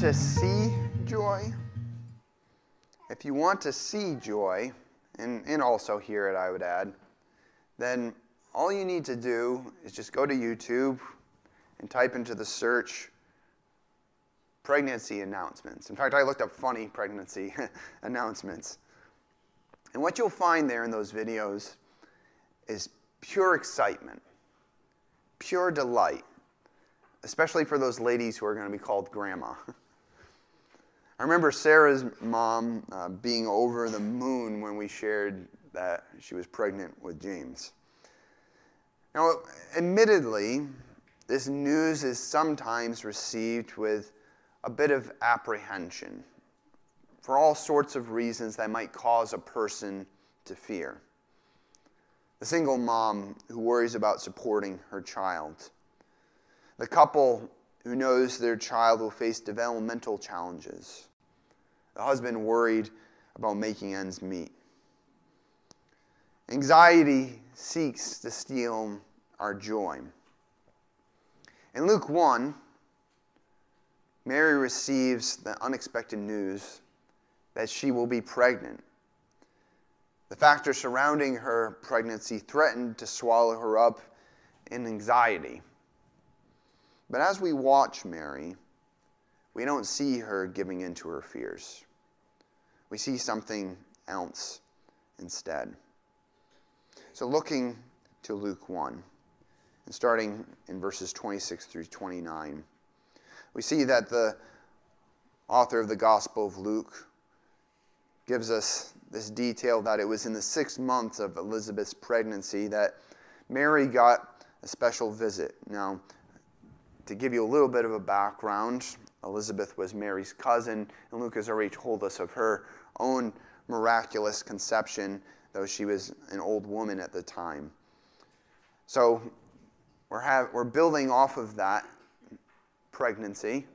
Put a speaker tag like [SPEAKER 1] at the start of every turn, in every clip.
[SPEAKER 1] to see joy, if you want to see joy, and, and also hear it, I would add, then all you need to do is just go to YouTube and type into the search pregnancy announcements. In fact, I looked up funny pregnancy announcements. And what you'll find there in those videos is pure excitement, pure delight, especially for those ladies who are going to be called grandma. I remember Sara's mom uh, being over the moon when we shared that she was pregnant with James. Now, admittedly, this news is sometimes received with a bit of apprehension for all sorts of reasons that might cause a person to fear. The single mom who worries about supporting her child. The couple who knows their child will face developmental challenges the husband worried about making ends meet. Anxiety seeks to steal our joy. In Luke 1, Mary receives the unexpected news that she will be pregnant. The factors surrounding her pregnancy threatened to swallow her up in anxiety. But as we watch Mary, we don't see her giving in to her fears we see something else instead. So, looking to Luke 1, and starting in verses 26 through 29, we see that the author of the Gospel of Luke gives us this detail that it was in the sixth month of Elizabeth's pregnancy that Mary got a special visit. Now, to give you a little bit of a background, Elizabeth was Mary's cousin, and Luke has already told us of her own miraculous conception, though she was an old woman at the time. So we're, have, we're building off of that pregnancy,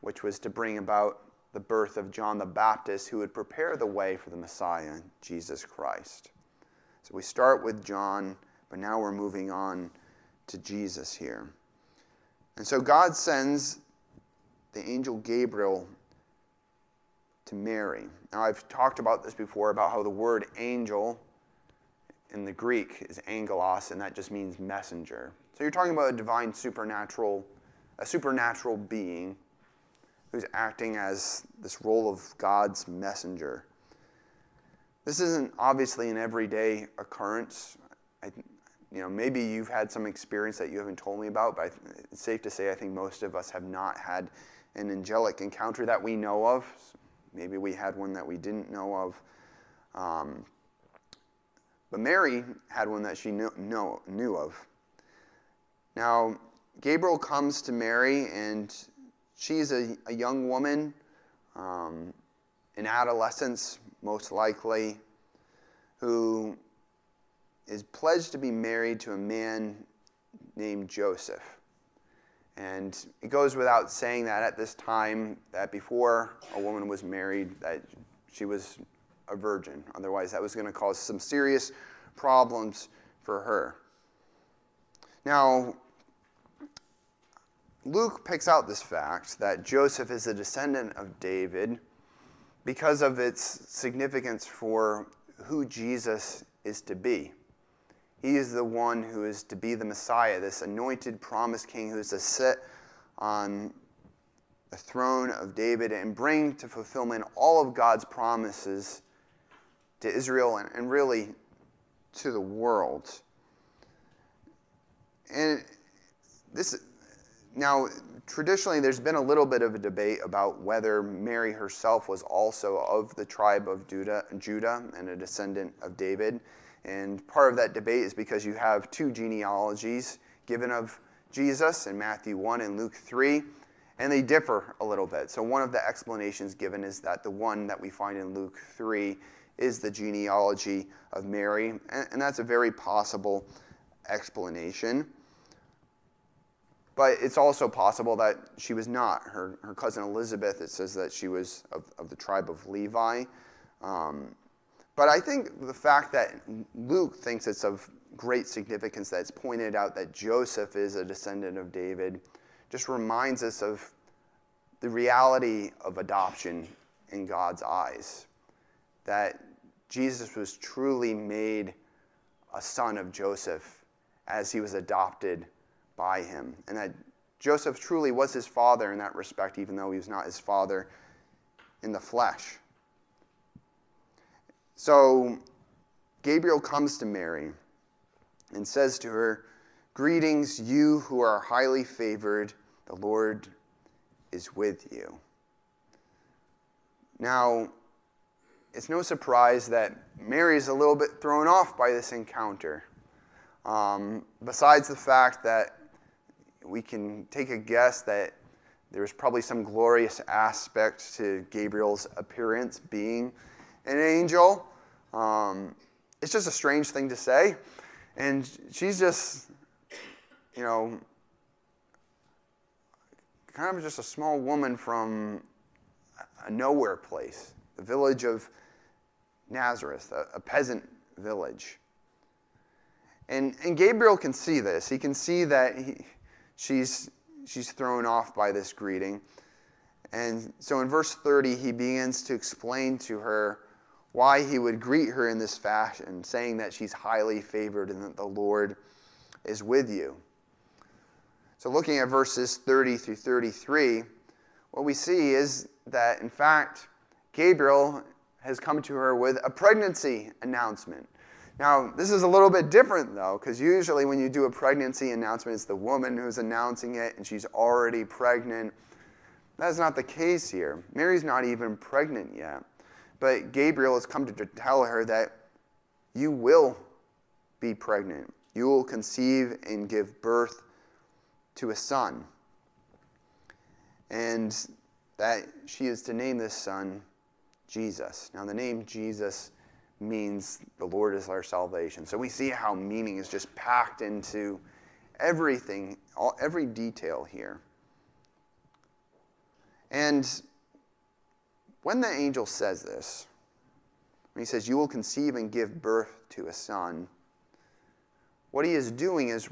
[SPEAKER 1] which was to bring about the birth of John the Baptist, who would prepare the way for the Messiah, Jesus Christ. So we start with John, but now we're moving on to Jesus here. And so God sends the angel Gabriel to Mary. Now, I've talked about this before about how the word angel in the Greek is angelos, and that just means messenger. So you're talking about a divine supernatural, a supernatural being who's acting as this role of God's messenger. This isn't obviously an everyday occurrence. I, you know, maybe you've had some experience that you haven't told me about, but it's safe to say I think most of us have not had an angelic encounter that we know of. Maybe we had one that we didn't know of. Um, but Mary had one that she knew, know, knew of. Now, Gabriel comes to Mary, and she's a, a young woman, um, in adolescence, most likely, who is pledged to be married to a man named Joseph. And it goes without saying that at this time, that before a woman was married, that she was a virgin. Otherwise, that was going to cause some serious problems for her. Now, Luke picks out this fact that Joseph is a descendant of David because of its significance for who Jesus is to be. He is the one who is to be the Messiah, this anointed promised king who is to sit on the throne of David and bring to fulfillment all of God's promises to Israel and, and really to the world. And this now traditionally there's been a little bit of a debate about whether Mary herself was also of the tribe of Judah, Judah and a descendant of David. And part of that debate is because you have two genealogies given of Jesus in Matthew 1 and Luke 3, and they differ a little bit. So, one of the explanations given is that the one that we find in Luke 3 is the genealogy of Mary, and that's a very possible explanation. But it's also possible that she was not. Her, her cousin Elizabeth, it says that she was of, of the tribe of Levi. Um, but I think the fact that Luke thinks it's of great significance that it's pointed out that Joseph is a descendant of David just reminds us of the reality of adoption in God's eyes. That Jesus was truly made a son of Joseph as he was adopted by him. And that Joseph truly was his father in that respect, even though he was not his father in the flesh. So Gabriel comes to Mary and says to her, Greetings, you who are highly favored, the Lord is with you. Now, it's no surprise that Mary is a little bit thrown off by this encounter. Um, besides the fact that we can take a guess that there's probably some glorious aspect to Gabriel's appearance being an angel. Um, it's just a strange thing to say. And she's just, you know, kind of just a small woman from a nowhere place, the village of Nazareth, a, a peasant village. And, and Gabriel can see this. He can see that he, she's, she's thrown off by this greeting. And so in verse 30, he begins to explain to her why he would greet her in this fashion, saying that she's highly favored and that the Lord is with you. So, looking at verses 30 through 33, what we see is that, in fact, Gabriel has come to her with a pregnancy announcement. Now, this is a little bit different, though, because usually when you do a pregnancy announcement, it's the woman who's announcing it and she's already pregnant. That's not the case here. Mary's not even pregnant yet. But Gabriel has come to tell her that you will be pregnant. You will conceive and give birth to a son. And that she is to name this son Jesus. Now, the name Jesus means the Lord is our salvation. So we see how meaning is just packed into everything, all, every detail here. And when the angel says this, when he says, You will conceive and give birth to a son, what he is doing is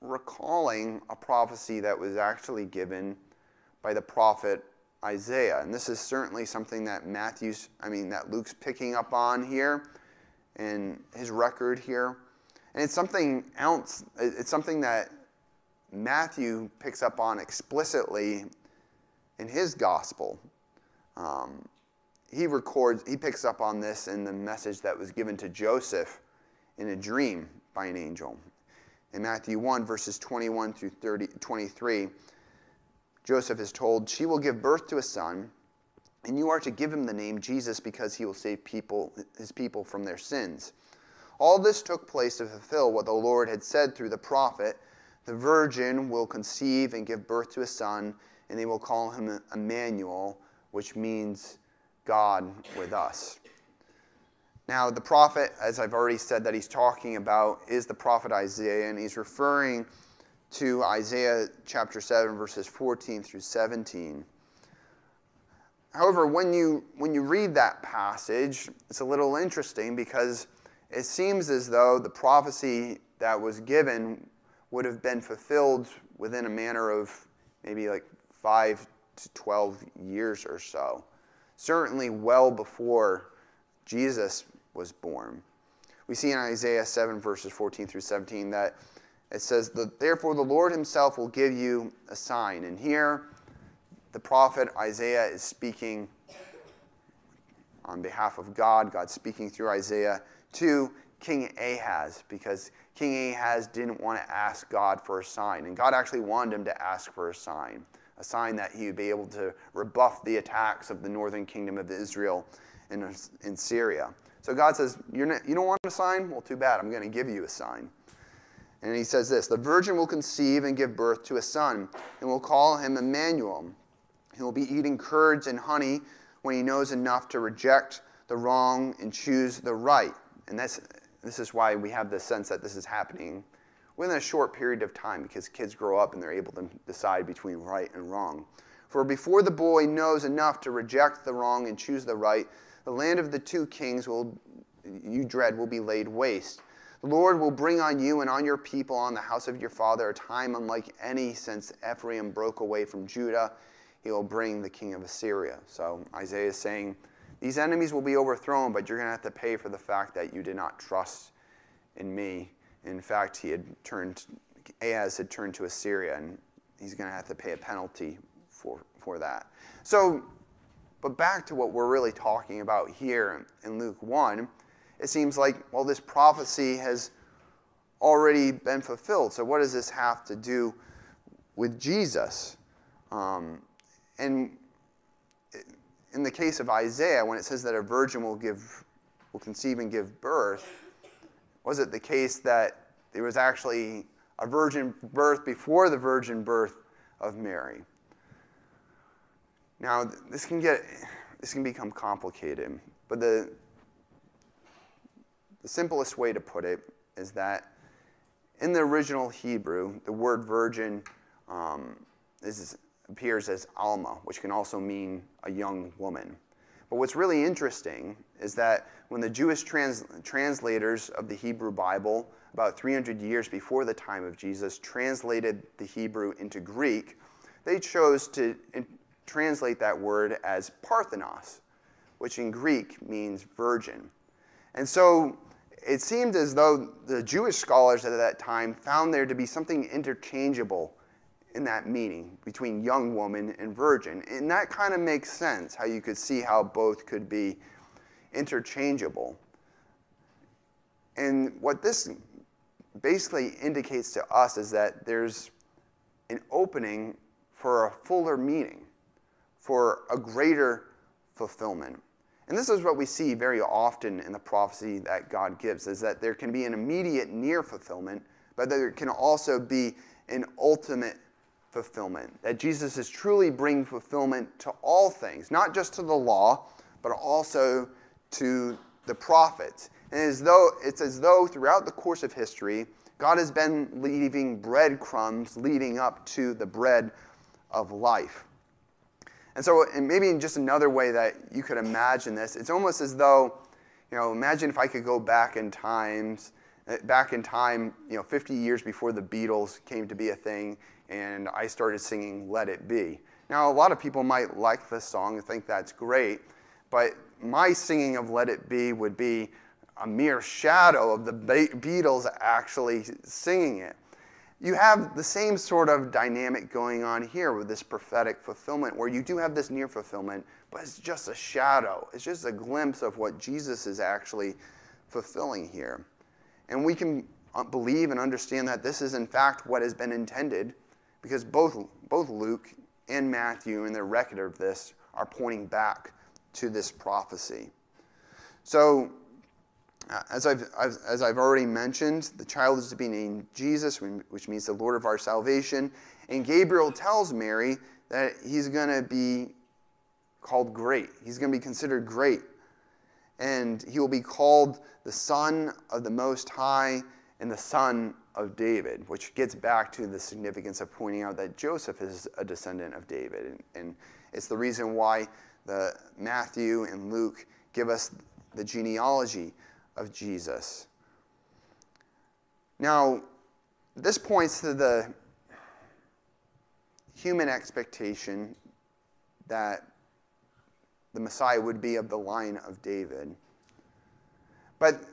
[SPEAKER 1] recalling a prophecy that was actually given by the prophet Isaiah. And this is certainly something that Matthew's, I mean, that Luke's picking up on here in his record here. And it's something else, it's something that Matthew picks up on explicitly in his gospel. Um, he records, he picks up on this in the message that was given to Joseph in a dream by an angel. In Matthew 1, verses 21 through 30, 23, Joseph is told, She will give birth to a son, and you are to give him the name Jesus because he will save people, his people from their sins. All this took place to fulfill what the Lord had said through the prophet The virgin will conceive and give birth to a son, and they will call him Emmanuel, which means God with us. Now, the prophet, as I've already said, that he's talking about is the prophet Isaiah, and he's referring to Isaiah chapter 7, verses 14 through 17. However, when you, when you read that passage, it's a little interesting because it seems as though the prophecy that was given would have been fulfilled within a manner of maybe like 5 to 12 years or so. Certainly well before Jesus was born. We see in Isaiah 7, verses 14 through 17, that it says, Therefore the Lord himself will give you a sign. And here, the prophet Isaiah is speaking on behalf of God, God speaking through Isaiah to King Ahaz, because King Ahaz didn't want to ask God for a sign. And God actually wanted him to ask for a sign, a sign that he would be able to rebuff the attacks of the northern kingdom of Israel in, in Syria. So God says, You're not, You don't want a sign? Well, too bad. I'm going to give you a sign. And he says this The virgin will conceive and give birth to a son, and will call him Emmanuel. He will be eating curds and honey when he knows enough to reject the wrong and choose the right. And that's, this is why we have the sense that this is happening within a short period of time because kids grow up and they're able to decide between right and wrong. For before the boy knows enough to reject the wrong and choose the right, the land of the two kings will you dread will be laid waste. The Lord will bring on you and on your people, on the house of your father, a time unlike any since Ephraim broke away from Judah. he will bring the king of Assyria. So Isaiah is saying, These enemies will be overthrown, but you're going to have to pay for the fact that you did not trust in me. In fact, he had turned, Ahaz had turned to Assyria, and he's going to have to pay a penalty for, for that. So, but back to what we're really talking about here in Luke 1, it seems like, well, this prophecy has already been fulfilled. So, what does this have to do with Jesus? Um, and in the case of Isaiah, when it says that a virgin will give, will conceive and give birth, was it the case that there was actually a virgin birth before the virgin birth of Mary? Now, this can get, this can become complicated, but the, the simplest way to put it is that in the original Hebrew, the word virgin um, is, appears as Alma, which can also mean a young woman. But what's really interesting is that when the Jewish trans- translators of the Hebrew Bible, about 300 years before the time of Jesus, translated the Hebrew into Greek, they chose to translate that word as Parthenos, which in Greek means virgin. And so it seemed as though the Jewish scholars at that time found there to be something interchangeable in that meaning between young woman and virgin. And that kind of makes sense, how you could see how both could be interchangeable. And what this basically indicates to us is that there's an opening for a fuller meaning for a greater fulfillment. And this is what we see very often in the prophecy that God gives is that there can be an immediate near fulfillment, but there can also be an ultimate fulfillment. That Jesus is truly bringing fulfillment to all things, not just to the law, but also to the prophets. And as though, it's as though throughout the course of history, God has been leaving breadcrumbs leading up to the bread of life. And so, and maybe in just another way that you could imagine this, it's almost as though, you know, imagine if I could go back in times, back in time, you know, 50 years before the Beatles came to be a thing, and I started singing "Let It Be." Now, a lot of people might like this song and think that's great, but my singing of "Let It Be" would be a mere shadow of the Beatles actually singing it you have the same sort of dynamic going on here with this prophetic fulfillment, where you do have this near fulfillment, but it's just a shadow. It's just a glimpse of what Jesus is actually fulfilling here. And we can uh, believe and understand that this is, in fact, what has been intended, because both, both Luke and Matthew, in their record of this, are pointing back to this prophecy. So, uh, as I've, as I've already mentioned, the child is to be named Jesus, which means the Lord of our salvation. And Gabriel tells Mary that he's going to be called great. He's going to be considered great. And he will be called the Son of the Most High and the Son of David, which gets back to the significance of pointing out that Joseph is a descendant of David. And it's the reason why the Matthew and Luke give us the genealogy of Jesus. Now, this points to the human expectation that the Messiah would be of the line of David. But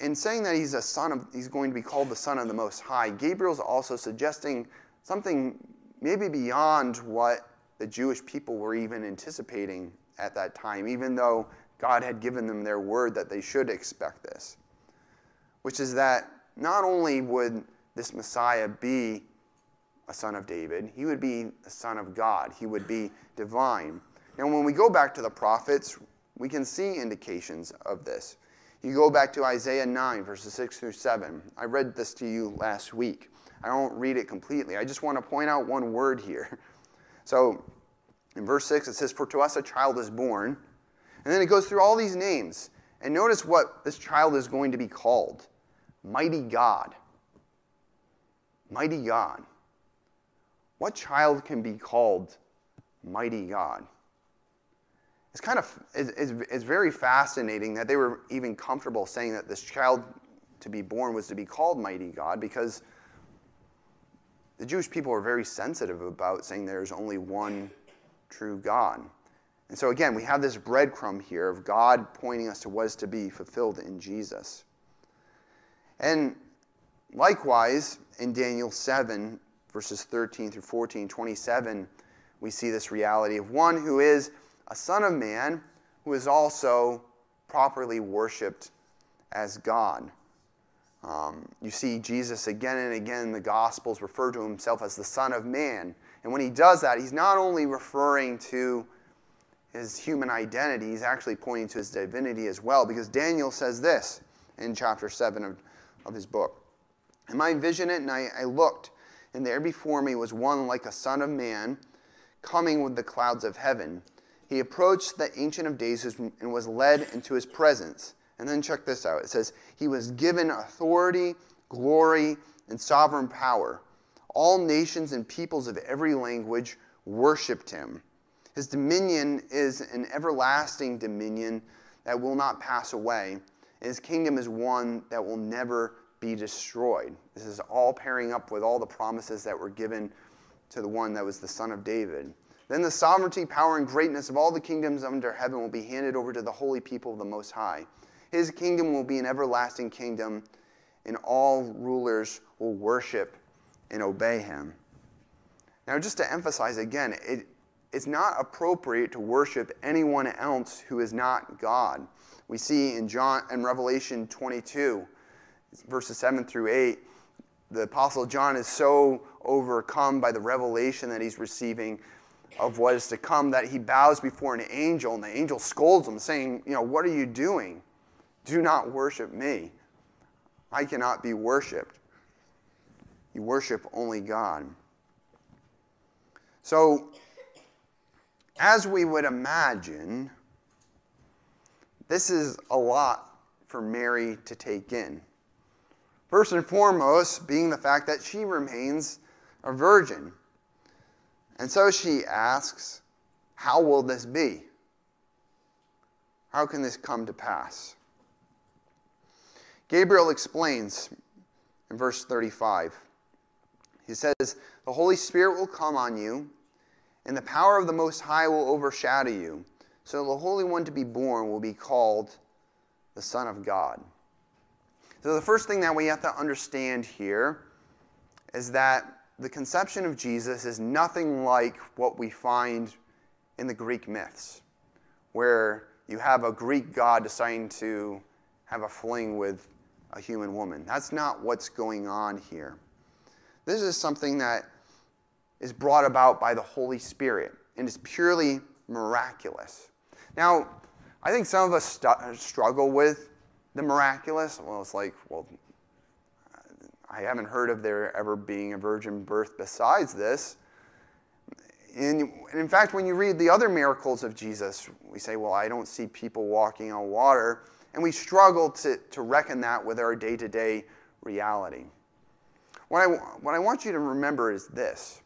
[SPEAKER 1] in saying that he's a son of he's going to be called the son of the most high, Gabriel's also suggesting something maybe beyond what the Jewish people were even anticipating at that time, even though God had given them their word that they should expect this, which is that not only would this Messiah be a son of David, he would be a son of God, he would be divine. Now, when we go back to the prophets, we can see indications of this. You go back to Isaiah 9, verses 6 through 7. I read this to you last week. I won't read it completely. I just want to point out one word here. So, in verse 6, it says, For to us a child is born and then it goes through all these names. And notice what this child is going to be called Mighty God. Mighty God. What child can be called Mighty God? It's kind of it's, it's, very fascinating that they were even comfortable saying that this child to be born was to be called Mighty God because the Jewish people were very sensitive about saying there's only one true God. And so, again, we have this breadcrumb here of God pointing us to what is to be fulfilled in Jesus. And likewise, in Daniel 7, verses 13 through 14, 27, we see this reality of one who is a son of man who is also properly worshiped as God. Um, you see Jesus again and again in the Gospels refer to himself as the Son of Man. And when he does that, he's not only referring to his human identity, he's actually pointing to his divinity as well, because Daniel says this in chapter 7 of, of his book. And I envisioned it, and I looked, and there before me was one like a son of man, coming with the clouds of heaven. He approached the Ancient of Days and was led into his presence. And then check this out it says, He was given authority, glory, and sovereign power. All nations and peoples of every language worshiped him. His dominion is an everlasting dominion that will not pass away. And his kingdom is one that will never be destroyed. This is all pairing up with all the promises that were given to the one that was the son of David. Then the sovereignty, power, and greatness of all the kingdoms under heaven will be handed over to the holy people of the Most High. His kingdom will be an everlasting kingdom, and all rulers will worship and obey him. Now, just to emphasize again, it, it's not appropriate to worship anyone else who is not God. We see in John in Revelation 22, verses 7 through 8, the apostle John is so overcome by the revelation that he's receiving of what is to come that he bows before an angel and the angel scolds him saying, "You know, what are you doing? Do not worship me. I cannot be worshiped. You worship only God." So as we would imagine, this is a lot for Mary to take in. First and foremost, being the fact that she remains a virgin. And so she asks, How will this be? How can this come to pass? Gabriel explains in verse 35. He says, The Holy Spirit will come on you and the power of the Most High will overshadow you. So the Holy One to be born will be called the Son of God. So the first thing that we have to understand here is that the conception of Jesus is nothing like what we find in the Greek myths, where you have a Greek god deciding to have a fling with a human woman. That's not what's going on here. This is something that is brought about by the Holy Spirit and is purely miraculous. Now, I think some of us st- struggle with the miraculous. Well, it's like, well, I haven't heard of there ever being a virgin birth besides this. And in fact, when you read the other miracles of Jesus, we say, well, I don't see people walking on water. And we struggle to, to reckon that with our day to day reality. What I, what I want you to remember is this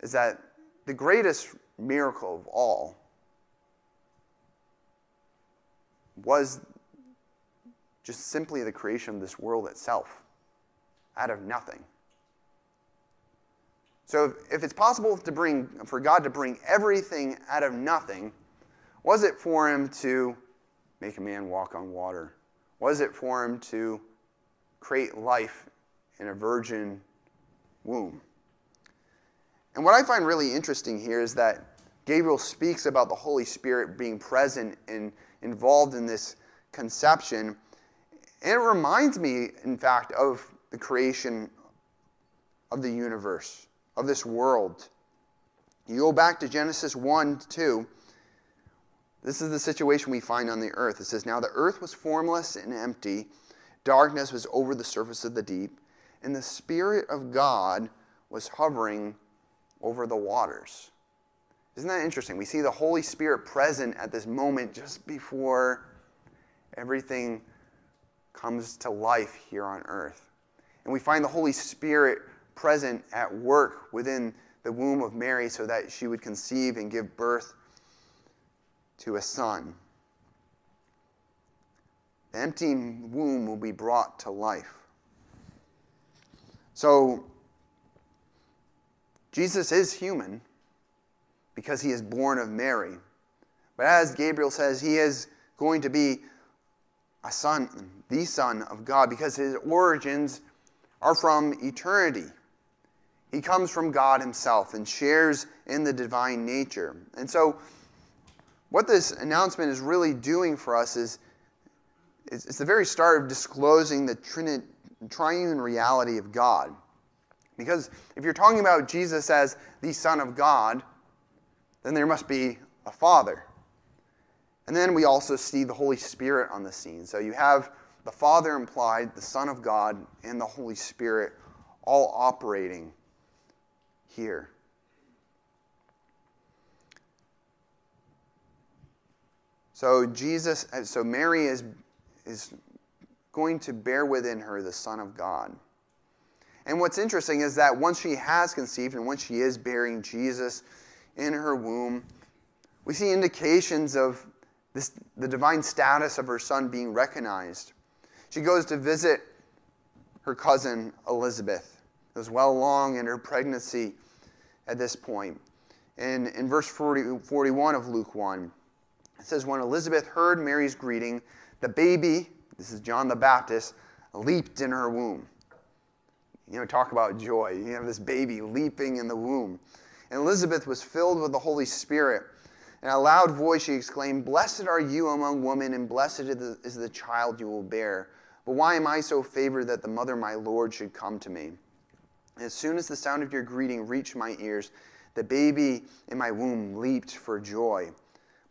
[SPEAKER 1] is that the greatest miracle of all was just simply the creation of this world itself out of nothing. So if it's possible to bring for God to bring everything out of nothing, was it for him to make a man walk on water? Was it for him to create life in a virgin womb? And what I find really interesting here is that Gabriel speaks about the Holy Spirit being present and involved in this conception. And it reminds me, in fact, of the creation of the universe, of this world. You go back to Genesis 1 2. This is the situation we find on the earth. It says, Now the earth was formless and empty, darkness was over the surface of the deep, and the Spirit of God was hovering over the waters. Isn't that interesting? We see the Holy Spirit present at this moment just before everything comes to life here on earth. And we find the Holy Spirit present at work within the womb of Mary so that she would conceive and give birth to a son. The empty womb will be brought to life. So, Jesus is human, because he is born of Mary. But as Gabriel says, he is going to be a son, the Son of God, because his origins are from eternity. He comes from God himself and shares in the divine nature. And so, what this announcement is really doing for us is it's the very start of disclosing the trinit, triune reality of God. Because if you're talking about Jesus as the Son of God, then there must be a Father. And then we also see the Holy Spirit on the scene. So you have the Father implied, the Son of God, and the Holy Spirit all operating here. So Jesus, uh, so Mary is, is going to bear within her the Son of God. And what's interesting is that once she has conceived and once she is bearing Jesus in her womb, we see indications of this, the divine status of her son being recognized. She goes to visit her cousin Elizabeth, It was well along in her pregnancy at this point. And in verse 40, 41 of Luke 1, it says, When Elizabeth heard Mary's greeting, the baby, this is John the Baptist, leaped in her womb. You know, talk about joy. You have this baby leaping in the womb. And Elizabeth was filled with the Holy Spirit. In a loud voice, she exclaimed, Blessed are you among women, and blessed is the child you will bear. But why am I so favored that the mother my Lord should come to me? As soon as the sound of your greeting reached my ears, the baby in my womb leaped for joy.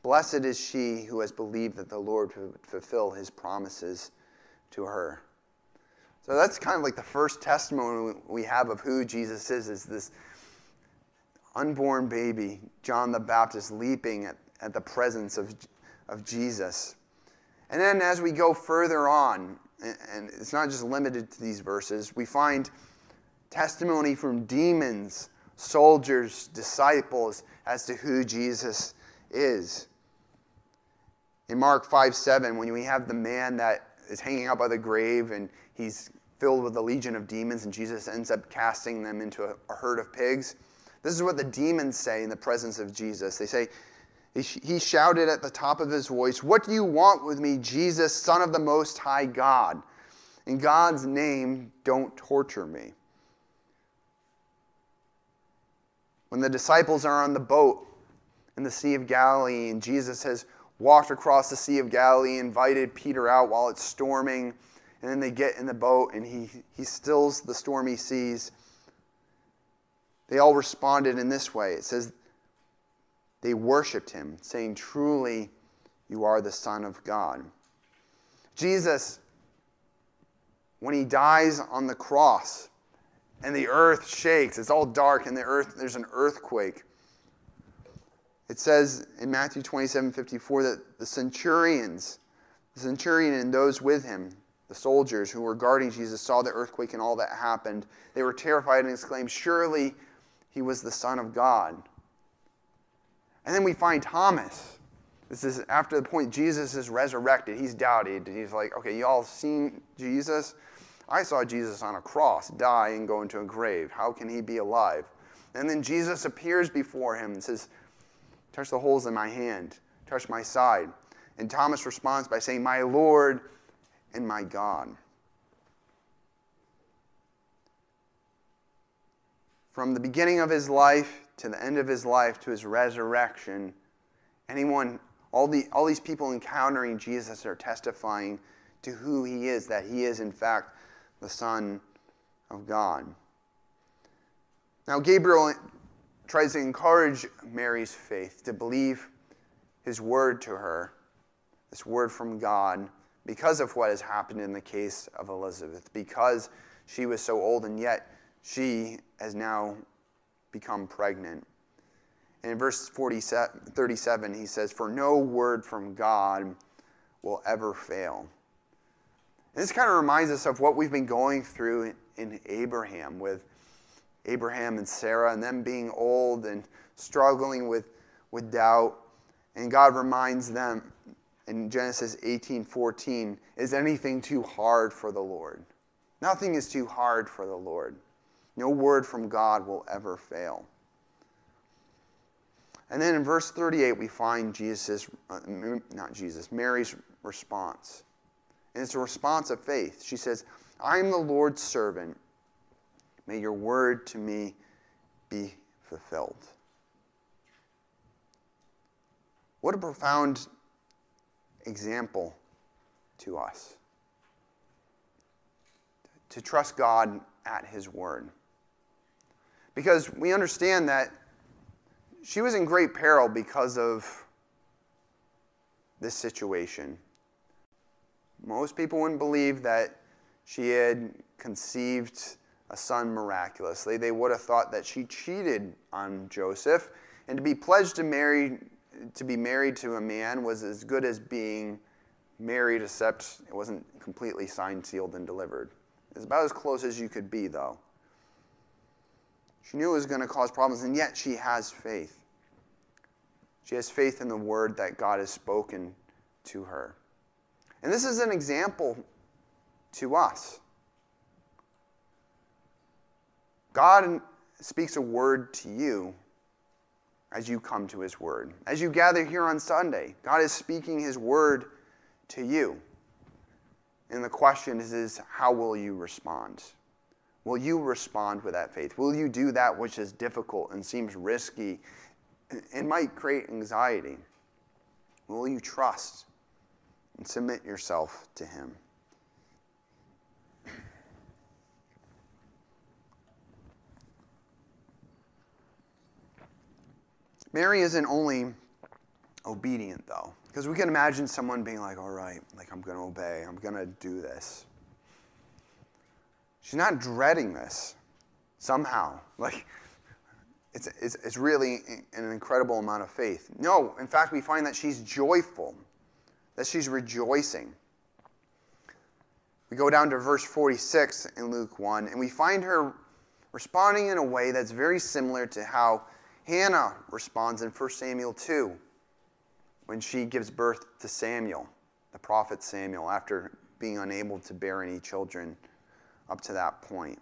[SPEAKER 1] Blessed is she who has believed that the Lord would fulfill his promises to her. So that's kind of like the first testimony we have of who Jesus is, is this unborn baby, John the Baptist, leaping at, at the presence of, of Jesus. And then as we go further on, and it's not just limited to these verses, we find testimony from demons, soldiers, disciples as to who Jesus is. In Mark 5 7, when we have the man that is hanging out by the grave and he's filled with a legion of demons, and Jesus ends up casting them into a, a herd of pigs. This is what the demons say in the presence of Jesus. They say, He shouted at the top of his voice, What do you want with me, Jesus, Son of the Most High God? In God's name, don't torture me. When the disciples are on the boat in the Sea of Galilee, and Jesus has walked across the Sea of Galilee, invited Peter out while it's storming, and then they get in the boat and he, he stills the stormy seas they all responded in this way. It says, they worshiped him, saying, Truly, you are the Son of God. Jesus, when he dies on the cross and the earth shakes, it's all dark and the earth, there's an earthquake. It says in Matthew 27 54 that the centurions, the centurion and those with him, the soldiers who were guarding Jesus, saw the earthquake and all that happened. They were terrified and exclaimed, Surely he was the Son of God. And then we find Thomas. This is after the point Jesus is resurrected. He's doubted. He's like, okay, y'all seen Jesus? I saw Jesus on a cross, die and go into a grave. How can he be alive? And then Jesus appears before him and says, Touch the holes in my hand, touch my side. And Thomas responds by saying, My Lord and my God. from the beginning of his life to the end of his life to his resurrection, anyone, all, the, all these people encountering Jesus are testifying to who he is, that he is, in fact, the Son of God. Now, Gabriel tries to encourage Mary's faith to believe his word to her, this word from God, because of what has happened in the case of Elizabeth, because she was so old and yet she has now become pregnant. And in verse 37, he says, For no word from God will ever fail. And this kind of reminds us of what we've been going through in Abraham, with Abraham and Sarah, and them being old and struggling with, with doubt. And God reminds them in Genesis 18 14, Is anything too hard for the Lord? Nothing is too hard for the Lord. No word from God will ever fail. And then in verse 38, we find Jesus, uh, not Jesus, Mary's response. And it's a response of faith. She says, I am the Lord's servant. May your word to me be fulfilled. What a profound example to us to trust God at His word. Because we understand that she was in great peril because of this situation. Most people wouldn't believe that she had conceived a son miraculously. They would have thought that she cheated on Joseph, and to be pledged to marry to be married to a man was as good as being married, except it wasn't completely signed, sealed, and delivered. It's about as close as you could be, though. She knew it was going to cause problems, and yet she has faith. She has faith in the word that God has spoken to her. And this is an example to us. God speaks a word to you as you come to his word. As you gather here on Sunday, God is speaking his word to you. And the question is, is how will you respond? Will you respond with that faith? Will you do that which is difficult and seems risky and might create anxiety? Will you trust and submit yourself to Him? Mary isn't only obedient, though. Because we can imagine someone being like, all right, like I'm going to obey, I'm going to do this. She's not dreading this somehow. Like, it's, it's, it's really an incredible amount of faith. No, in fact, we find that she's joyful, that she's rejoicing. We go down to verse 46 in Luke 1, and we find her responding in a way that's very similar to how Hannah responds in 1 Samuel 2 when she gives birth to Samuel, the prophet Samuel, after being unable to bear any children up to that point.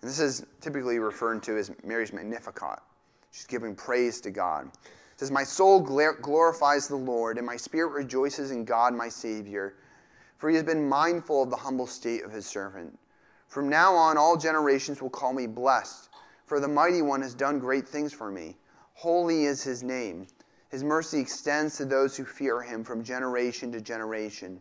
[SPEAKER 1] And this is typically referred to as Mary's Magnificat. She's giving praise to God. It says, My soul glorifies the Lord, and my spirit rejoices in God my Savior, for he has been mindful of the humble state of his servant. From now on, all generations will call me blessed, for the mighty one has done great things for me. Holy is his name. His mercy extends to those who fear him from generation to generation.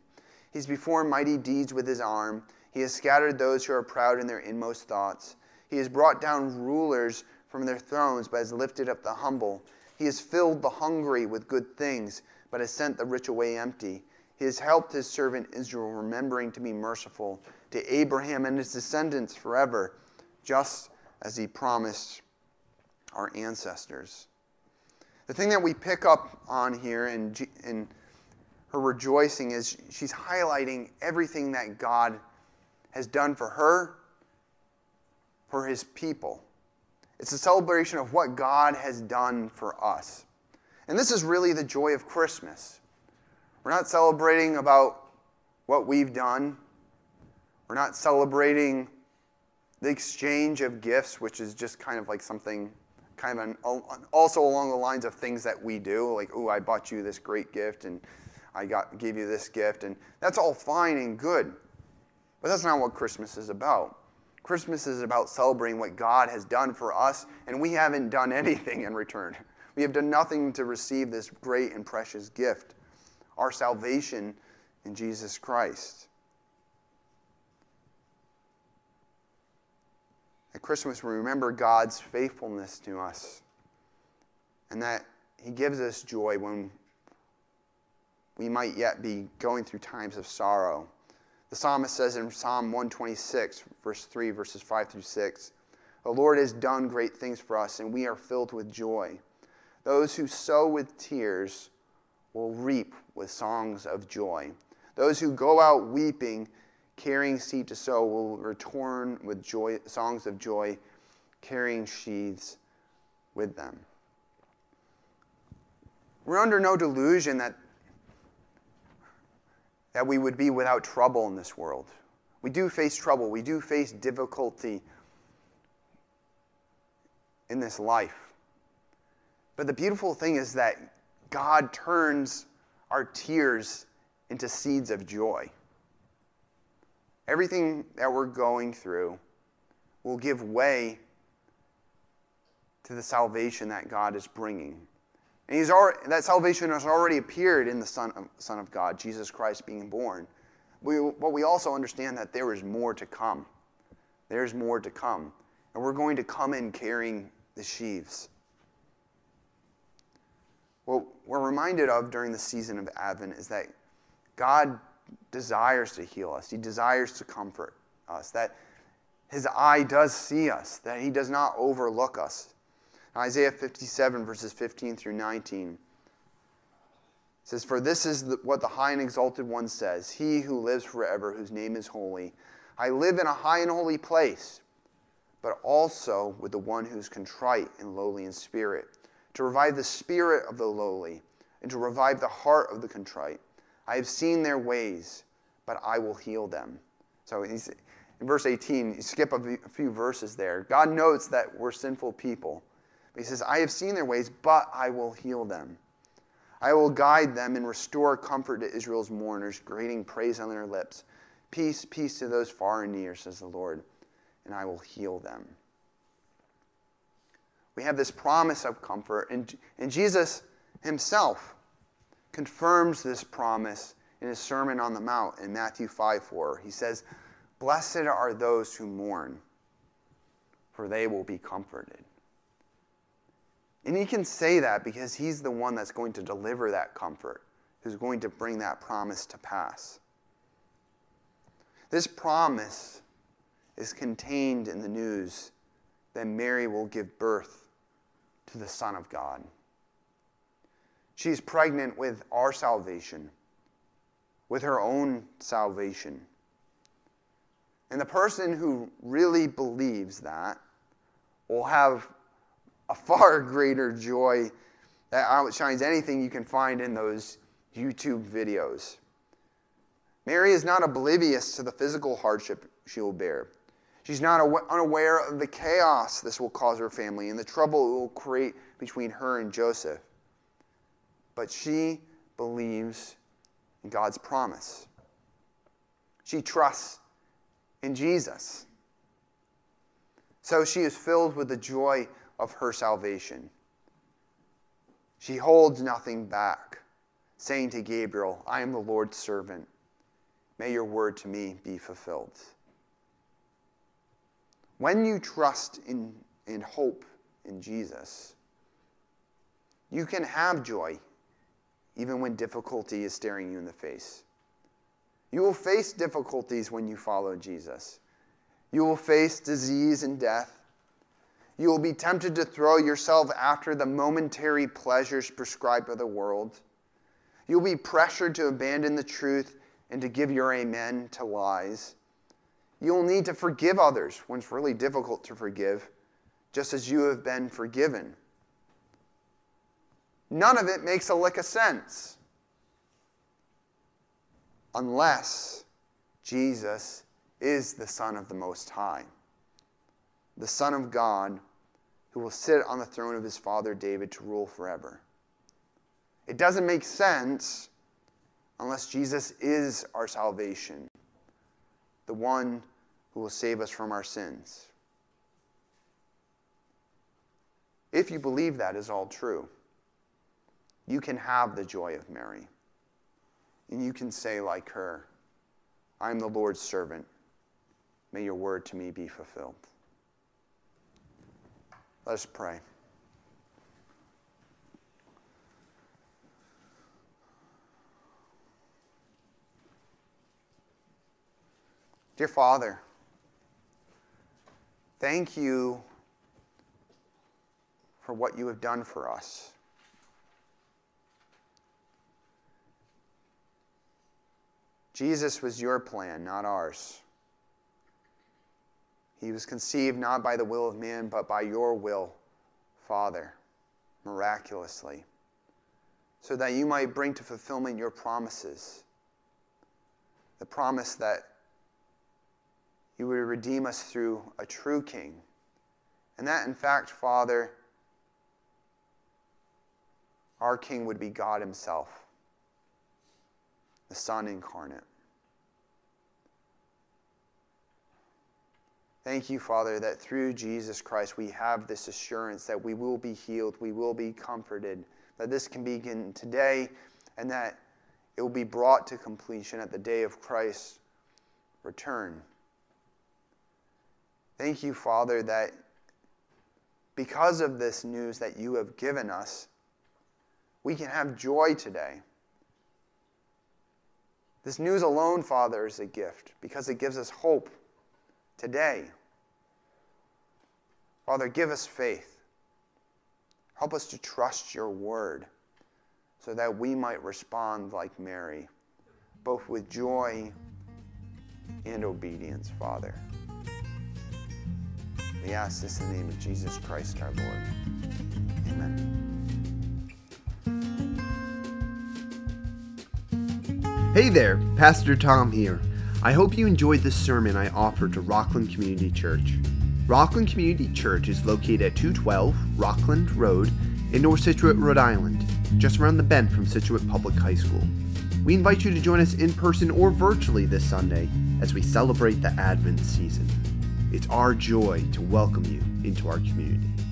[SPEAKER 1] He's performed mighty deeds with his arm. He has scattered those who are proud in their inmost thoughts. He has brought down rulers from their thrones, but has lifted up the humble. He has filled the hungry with good things, but has sent the rich away empty. He has helped his servant Israel, remembering to be merciful to Abraham and his descendants forever, just as he promised our ancestors. The thing that we pick up on here in, in her rejoicing is she's highlighting everything that God has done for her, for his people. It's a celebration of what God has done for us. And this is really the joy of Christmas. We're not celebrating about what we've done. We're not celebrating the exchange of gifts, which is just kind of like something kind of an, also along the lines of things that we do, like, oh, I bought you this great gift and I got gave you this gift, and that's all fine and good. But that's not what Christmas is about. Christmas is about celebrating what God has done for us, and we haven't done anything in return. We have done nothing to receive this great and precious gift, our salvation in Jesus Christ. At Christmas, we remember God's faithfulness to us and that He gives us joy when we might yet be going through times of sorrow. The psalmist says in Psalm 126, verse 3, verses 5 through 6, The Lord has done great things for us, and we are filled with joy. Those who sow with tears will reap with songs of joy. Those who go out weeping carrying seed to sow, will return with joy, songs of joy, carrying sheaves with them. We're under no delusion that, that we would be without trouble in this world. We do face trouble, we do face difficulty in this life. But the beautiful thing is that God turns our tears into seeds of joy. Everything that we're going through will give way to the salvation that God is bringing. And he's already, that salvation has already appeared in the Son of, Son of God, Jesus Christ being born. We, but we also understand that there is more to come. There's more to come. And we're going to come in carrying the sheaves. What we're reminded of during the season of Advent is that God desires to heal us, He desires to comfort us, that His eye does see us, that He does not overlook us. Isaiah 57, verses 15 through 19 says, For this is the, what the high and exalted one says He who lives forever, whose name is holy. I live in a high and holy place, but also with the one who's contrite and lowly in spirit to revive the spirit of the lowly, and to revive the heart of the contrite. I have seen their ways, but I will heal them. So in verse 18, you skip a few verses there. God notes that we're sinful people. But he says, I have seen their ways, but I will heal them. I will guide them and restore comfort to Israel's mourners, greeting praise on their lips. Peace, peace to those far and near, says the Lord, and I will heal them we have this promise of comfort. And, and Jesus himself confirms this promise in his Sermon on the Mount in Matthew 5 4. He says, Blessed are those who mourn, for they will be comforted. And he can say that because he's the one that's going to deliver that comfort, who's going to bring that promise to pass. This promise is contained in the news that Mary will give birth to the Son of God. She's pregnant with our salvation, with her own salvation. And the person who really believes that will have a far greater joy that outshines anything you can find in those YouTube videos. Mary is not oblivious to the physical hardship she will bear. She's not unaware of the chaos this will cause her family and the trouble it will create between her and Joseph. But she believes in God's promise. She trusts in Jesus. So she is filled with the joy of her salvation. She holds nothing back, saying to Gabriel, I am the Lord's servant. May your word to me be fulfilled. When you trust in, in hope in Jesus, you can have joy even when difficulty is staring you in the face. You will face difficulties when you follow Jesus. You will face disease and death. You will be tempted to throw yourself after the momentary pleasures prescribed by the world. You'll be pressured to abandon the truth and to give your amen to lies. You'll need to forgive others when it's really difficult to forgive, just as you have been forgiven. None of it makes a lick of sense unless Jesus is the Son of the Most High, the Son of God who will sit on the throne of his father David to rule forever. It doesn't make sense unless Jesus is our salvation, the one who will save us from our sins. If you believe that is all true, you can have the joy of Mary. And you can say, like her, I am the Lord's servant. May your word to me be fulfilled. Let us pray. Dear Father, Thank you for what you have done for us. Jesus was your plan, not ours. He was conceived not by the will of man, but by your will, Father, miraculously, so that you might bring to fulfillment your promises. The promise that you would redeem us through a true king. And that, in fact, Father, our King would be God Himself, the Son incarnate. Thank you, Father, that through Jesus Christ we have this assurance that we will be healed, we will be comforted, that this can begin today, and that it will be brought to completion at the day of Christ's return. Thank you, Father, that because of this news that you have given us, we can have joy today. This news alone, Father, is a gift because it gives us hope today. Father, give us faith. Help us to trust your word so that we might respond like Mary, both with joy and obedience, Father. We ask this in the name of Jesus Christ our Lord. Amen.
[SPEAKER 2] Hey there, Pastor Tom here. I hope you enjoyed this sermon I offered to Rockland Community Church. Rockland Community Church is located at 212 Rockland Road in North Scituate, Rhode Island, just around the bend from Scituate Public High School. We invite you to join us in person or virtually this Sunday as we celebrate the Advent season. It's our joy to welcome you into our community.